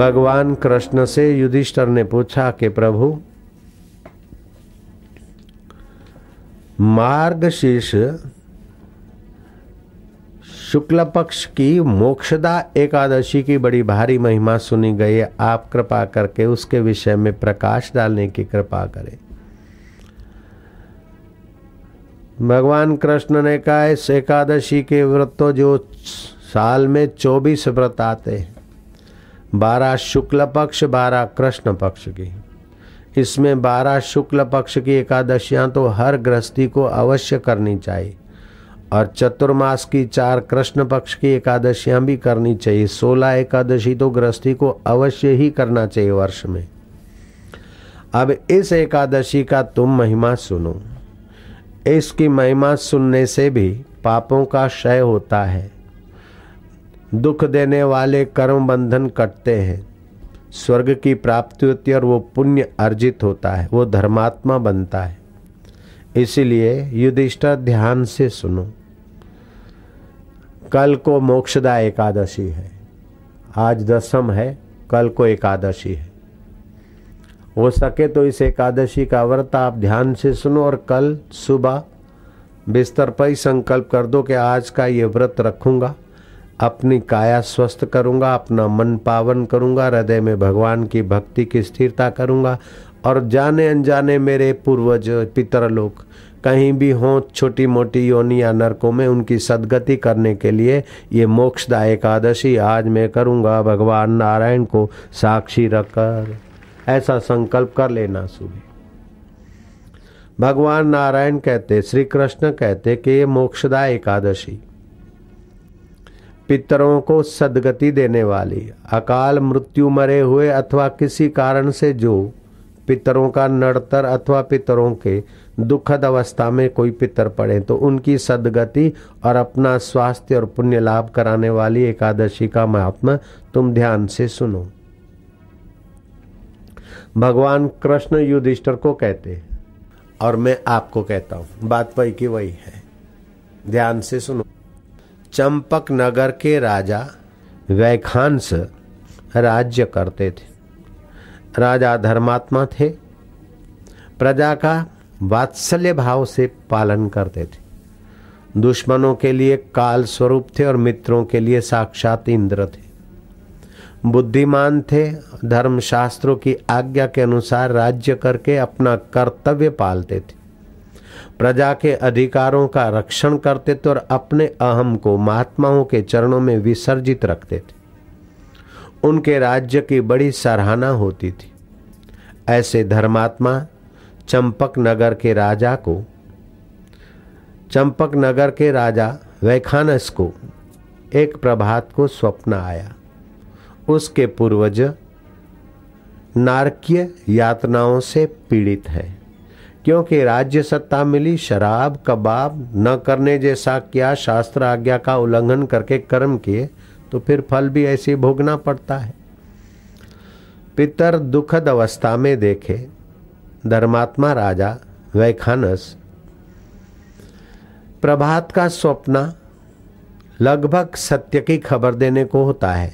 भगवान कृष्ण से युधिष्ठर ने पूछा कि प्रभु मार्ग शीर्ष शुक्ल पक्ष की मोक्षदा एकादशी की बड़ी भारी महिमा सुनी गई है आप कृपा करके उसके विषय में प्रकाश डालने की कृपा करें। भगवान कृष्ण ने कहा, इस एकादशी के व्रत तो जो साल में चौबीस व्रत आते हैं बारह शुक्ल पक्ष, बारह कृष्ण पक्ष की। इसमें बारह शुक्ल पक्ष की एकादशियाँ तो हर गृहस्थी को अवश्य करनी चाहिए। और चतुर्मास की चार कृष्ण पक्ष की एकादशियाँ भी करनी चाहिए। सोलह एकादशी तो गृहस्थी को अवश्य ही करना चाहिए वर्ष में। अब इस एकादशी का तुम महिमा सुनो। इसकी महिमा सुनने से भी पापों का क्षय होता है। दुख देने वाले कर्म बंधन कटते हैं। स्वर्ग की प्राप्ति होती है और वो पुण्य अर्जित होता है। वो धर्मात्मा बनता है। इसीलिए युधिष्ठर, ध्यान से सुनो। कल को मोक्षदा एकादशी है। आज दसम है, कल को एकादशी है। हो सके तो इस एकादशी का व्रत आप ध्यान से सुनो और कल सुबह बिस्तर पर ही संकल्प कर दो कि आज का ये व्रत रखूँगा। अपनी काया स्वस्थ करूँगा, अपना मन पावन करूँगा, हृदय में भगवान की भक्ति की स्थिरता करूँगा। और जाने अनजाने मेरे पूर्वज पितर लोग कहीं भी हों छोटी मोटी योनि या नरकों में उनकी सदगति करने के लिए ये मोक्षदा एकादशी आज मैं करूँगा। भगवान नारायण को साक्षी रखकर ऐसा संकल्प कर लेना, सुबह। भगवान नारायण कहते श्री कृष्ण कहते कि ये मोक्षदा एकादशी पितरों को सदगति देने वाली। अकाल मृत्यु मरे हुए अथवा किसी कारण से जो पितरों का नड़तर अथवा पितरों के दुखद अवस्था में कोई पितर पड़े तो उनकी सदगति और अपना स्वास्थ्य और पुण्य लाभ कराने वाली एकादशी का महात्मा तुम ध्यान से सुनो। भगवान कृष्ण युधिष्ठर को कहते और मैं आपको कहता हूँ, बात वही की वही है। ध्यान से सुनो। चंपक नगर के राजा वैखांस राज्य करते थे। राजा धर्मात्मा थे। प्रजा का वात्सल्य भाव से पालन करते थे। दुश्मनों के लिए काल स्वरूप थे और मित्रों के लिए साक्षात इंद्र थे। बुद्धिमान थे, धर्मशास्त्रों की आज्ञा के अनुसार राज्य करके अपना कर्तव्य पालते थे। प्रजा के अधिकारों का रक्षण करते थे और अपने अहम को महात्माओं के चरणों में विसर्जित रखते थे। उनके राज्य की बड़ी सराहना होती थी। ऐसे धर्मात्मा चंपक नगर के राजा को, चंपक नगर के राजा वैखानस को एक प्रभात को स्वप्न आया। उसके पूर्वज नारकीय यातनाओं से पीड़ित है। क्योंकि राज्य सत्ता मिली, शराब, कबाब न करने जैसा क्या शास्त्र आज्ञा का उल्लंघन करके कर्म किए तो फिर फल भी ऐसे भोगना पड़ता है। पितर दुखद अवस्था में देखे, धर्मात्मा राजा वैखानस, प्रभात का स्वप्न लगभग सत्य की खबर देने को होता है।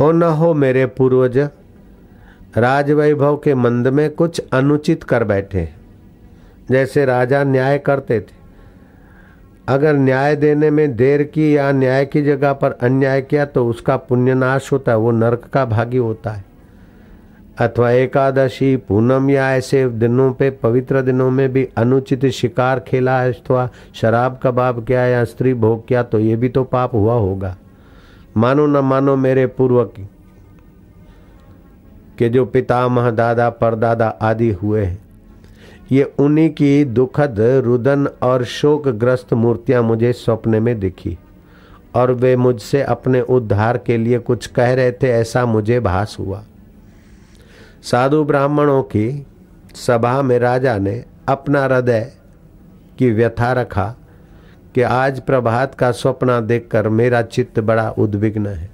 हो न हो मेरे पूर्वज राजवैभव के मंद में कुछ अनुचित कर बैठे। जैसे राजा न्याय करते थे। अगर न्याय देने में देर की या न्याय की जगह पर अन्याय किया तो उसका पुण्यनाश होता है वो नरक का भागी होता है। अथवा एकादशी, पूनम या ऐसे दिनों पे, पवित्र दिनों में भी अनुचित शिकार खेला, अथवा शराब कबाब किया या स्त्री भोग किया तो ये भी तो पाप हुआ होगा। मानो न मानो मेरे पूर्व की के जो पितामह, दादा, परदादा आदि हुए हैं। ये उन्हीं की दुखद, रुदन और शोकग्रस्त मूर्तियाँ मुझे सपने में दिखी और वे मुझसे अपने उद्धार के लिए कुछ कह रहे थे, ऐसा मुझे भास हुआ। साधु ब्राह्मणों की सभा में राजा ने अपना हृदय की व्यथा रखा कि आज प्रभात का स्वप्न देखकर मेरा चित्त बड़ा उद्विग्न है।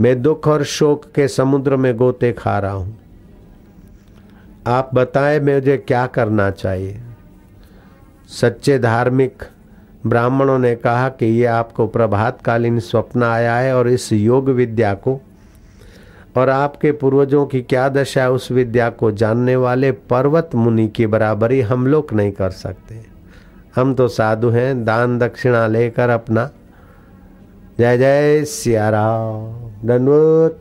मैं दुख और शोक के समुद्र में गोते खा रहा हूँ। आप बताएँ मुझे क्या करना चाहिए? सच्चे धार्मिक ब्राह्मणों ने कहा कि ये आपको प्रभातकालीन स्वप्न आया है और इस योग विद्या को और आपके पूर्वजों की क्या दशा है उस विद्या को जानने वाले पर्वत मुनि की बराबरी हम लोग नहीं कर सकते। हम तो साधु हैं, दान दक्षिणा लेकर अपना जय जय सियाराम।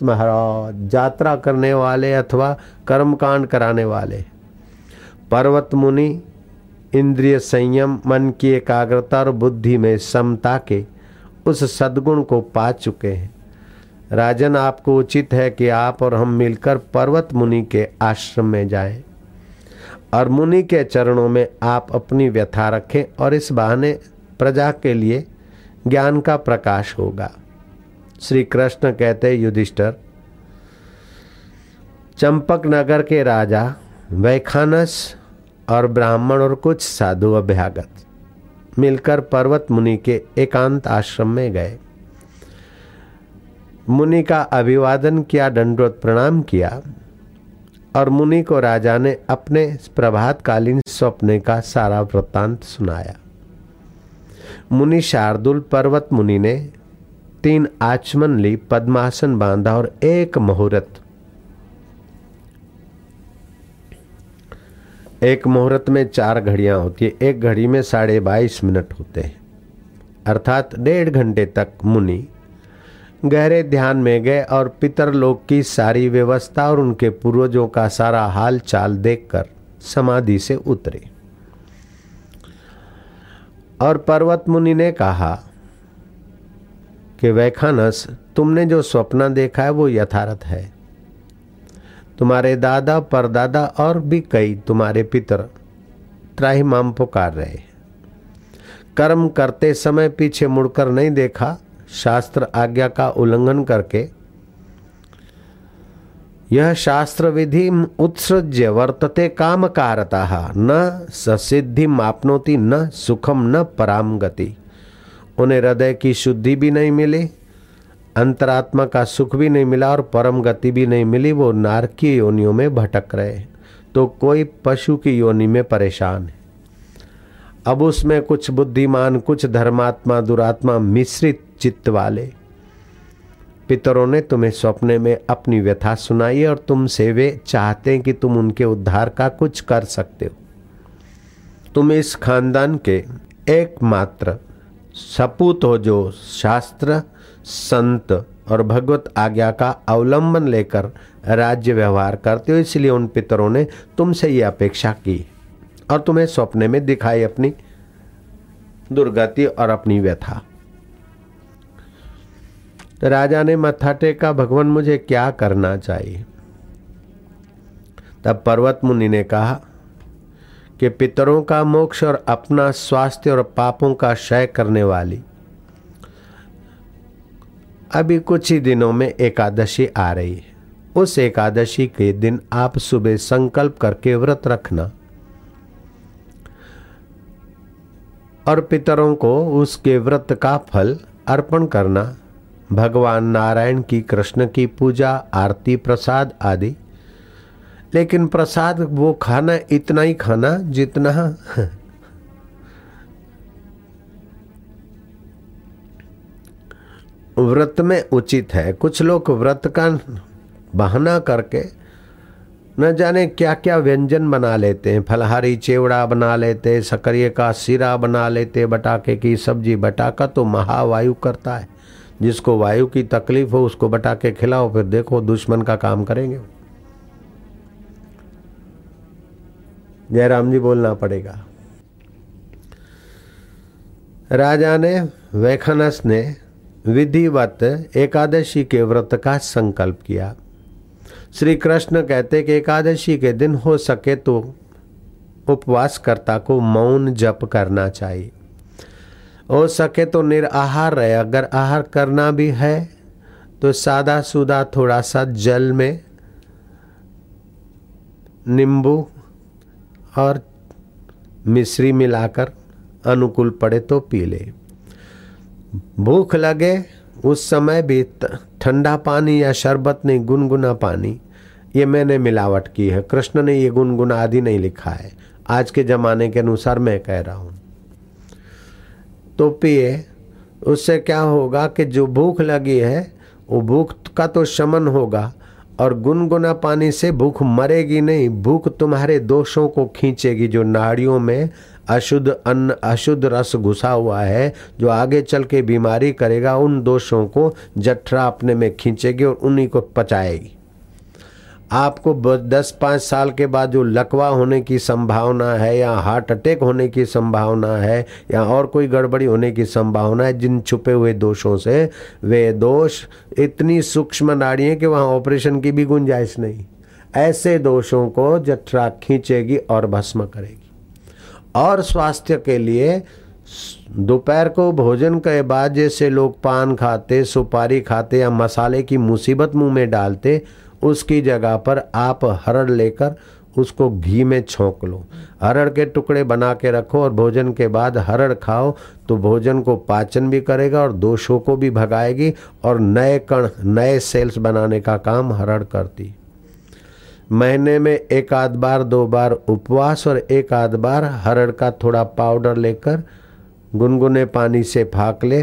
महाराज, यात्रा करने वाले अथवा कर्मकांड कराने वाले। पर्वत मुनि, इंद्रिय संयम, मन की एकाग्रता और बुद्धि में समता के उस सद्गुण को पा चुके हैं। राजन, आपको उचित है कि आप और हम मिलकर पर्वत मुनि के आश्रम में जाएँ और मुनि के चरणों में आप अपनी व्यथा रखें और इस बहाने प्रजा के लिए ज्ञान का प्रकाश होगा। श्री कृष्ण कहते युधिष्ठर, चंपक नगर के राजा, वैखानस और ब्राह्मण और कुछ साधु अभ्यागत मिलकर पर्वत मुनि के एकांत आश्रम में गए। मुनि का अभिवादन किया दंडोत प्रणाम किया और मुनि को राजा ने अपने प्रभातकालीन स्वप्न का सारा वृत्तांत सुनाया। मुनि शार्दुल पर्वत मुनि ने तीन आचमन ली, पद्मासन बांधा और एक मुहूर्त। एक मुहूर्त में चार घड़ियाँ होती है। एक घड़ी में साढ़े बाईस मिनट होते हैं। अर्थात डेढ़ घंटे तक मुनि गहरे ध्यान में गए और पितर लोक की सारी व्यवस्था और उनके पूर्वजों का सारा हाल चाल देखकर समाधि से उतरे। और पर्वत मुनि ने कहा कि वैखानस, तुमने जो स्वप्न देखा है, वो यथार्थ है। तुम्हारे दादा, परदादा और भी कई तुम्हारे पितर त्राहिमाम पुकार रहे कर्म करते समय पीछे मुड़कर नहीं देखा, शास्त्र आज्ञा का उल्लंघन करके यह शास्त्र विधि उत्सृज्य वर्तते काम कारता न ससिद्धि मापनोती न सुखम, न पराम गति। उन्हें हृदय की शुद्धि भी नहीं मिली, अंतरात्मा का सुख भी नहीं मिला और परम गति भी नहीं मिली, वो नारकीय योनियों में भटक रहे तो कोई पशु की योनि में परेशान है। अब उसमें कुछ बुद्धिमान, कुछ धर्मात्मा, दुरात्मा मिश्रित चित्त वाले पितरों ने तुम्हें सपने में अपनी व्यथा सुनाई और तुमसे वे चाहते हैं कि तुम उनके उद्धार का कुछ कर सकते हो। तुम इस खानदान के एकमात्र सपूत हो जो शास्त्र, संत और भगवत आज्ञा का अवलंबन लेकर राज्य व्यवहार करते हो, इसलिए उन पितरों ने तुमसे ये अपेक्षा की और तुम्हें सपने में दिखाई अपनी दुर्गति और अपनी व्यथा। तो राजा ने मत्था टेका, भगवान, मुझे क्या करना चाहिए? तब पर्वत मुनि ने कहा कि पितरों का मोक्ष और अपना स्वास्थ्य और पापों का क्षय करने वाली अभी कुछ ही दिनों में एकादशी आ रही है। उस एकादशी के दिन आप सुबह संकल्प करके व्रत रखना और पितरों को उसके व्रत का फल अर्पण करना। भगवान नारायण की, कृष्ण की पूजा, आरती, प्रसाद आदि। लेकिन प्रसाद वो खाना इतना ही खाना जितना व्रत में उचित है। कुछ लोग व्रत का बहाना करके न जाने क्या क्या व्यंजन बना लेते हैं। फलहारी चेवड़ा बना लेते सकरिए का सिरा बना लेते, बटाके की सब्ज़ी, बटाका तो महावायु करता है। जिसको वायु की तकलीफ़ हो, उसको बटा के खिलाओ, फिर देखो दुश्मन का काम करेंगे। जयराम जी बोलना पड़ेगा। राजा ने, वैखनस ने विधिवत एकादशी के व्रत का संकल्प किया। श्री कृष्ण कहते कि एकादशी के दिन हो सके तो उपवास उपवासकर्ता को मौन जप करना चाहिए। हो सके तो निराहार रहे। अगर आहार करना भी है तो सादा सुदा थोड़ा सा जल में नींबू और मिश्री मिलाकर अनुकूल पड़े तो पी ले। भूख लगे, उस समय भी ठंडा पानी या शरबत नहीं, गुनगुना पानी, ये मैंने मिलावट की है। कृष्ण ने ये गुनगुना आदि नहीं लिखा है। आज के ज़माने के अनुसार मैं कह रहा हूँ। तो पिए। उससे क्या होगा कि जो भूख लगी है, वो भूख का तो शमन होगा, और गुनगुना पानी से भूख मरेगी नहीं, भूख तुम्हारे दोषों को खींचेगी, जो नाड़ियों में अशुद्ध अन्न, अशुद्ध रस घुसा हुआ है, जो आगे चल के बीमारी करेगा, उन दोषों को जठरा अपने में खींचेगी और उन्हीं को पचाएगी। आपको दस पाँच साल के बाद जो लकवा होने की संभावना है, या हार्ट अटैक होने की संभावना है, या और कोई गड़बड़ी होने की संभावना है, जिन छुपे हुए दोषों से, वे दोष इतनी सूक्ष्म नाड़ी है कि वहाँ ऑपरेशन की भी गुंजाइश नहीं। ऐसे दोषों को जठरा खींचेगी और भस्म करेगी। और स्वास्थ्य के लिए दोपहर को भोजन के बाद जैसे लोग पान खाते, सुपारी खाते, या मसाले की मुसीबत मुँह में डालते उसकी जगह पर आप हरड़ लेकर उसको घी में छोंक लो। हरड़ के टुकड़े बना के रखो और भोजन के बाद हरड़ खाओ तो भोजन को पाचन भी करेगा और दोषों को भी भगाएगी और नए कण, नए सेल्स बनाने का काम हरड़ करती। महीने में एक आध बार, दो बार उपवास और एक आध बार हरड़ का थोड़ा पाउडर लेकर गुनगुने पानी से फाक ले,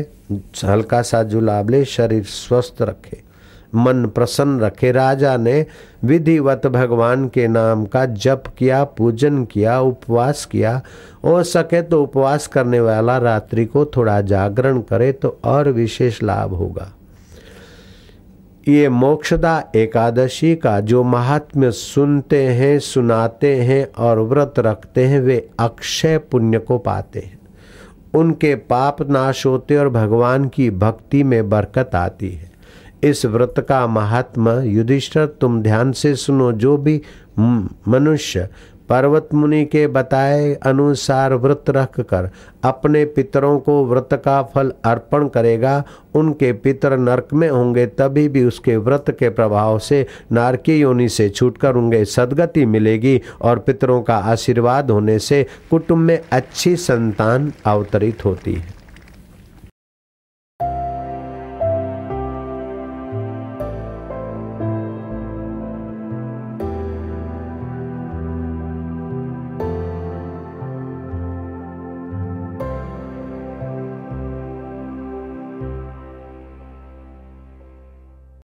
हल्का सा जुलाब ले, शरीर स्वस्थ रखे। मन प्रसन्न रखे। राजा ने विधिवत भगवान के नाम का जप किया, पूजन किया, उपवास किया। हो सके तो उपवास करने वाला रात्रि को थोड़ा जागरण करे तो और विशेष लाभ होगा। ये मोक्षदा एकादशी का जो महात्म्य सुनते हैं, सुनाते हैं और व्रत रखते हैं, वे अक्षय पुण्य को पाते हैं। उनके पाप नाश होते और भगवान की भक्ति में बरकत आती है। इस व्रत का महात्मा युधिष्ठर, तुम ध्यान से सुनो, जो भी मनुष्य पर्वत मुनि के बताए अनुसार व्रत रख कर अपने पितरों को व्रत का फल अर्पण करेगा, उनके पितर नरक में होंगे, तभी भी उसके व्रत के प्रभाव से नारकी योनि से छूटकर उनके सदगति मिलेगी और पितरों का आशीर्वाद होने से कुटुंब में अच्छी संतान अवतरित होती है।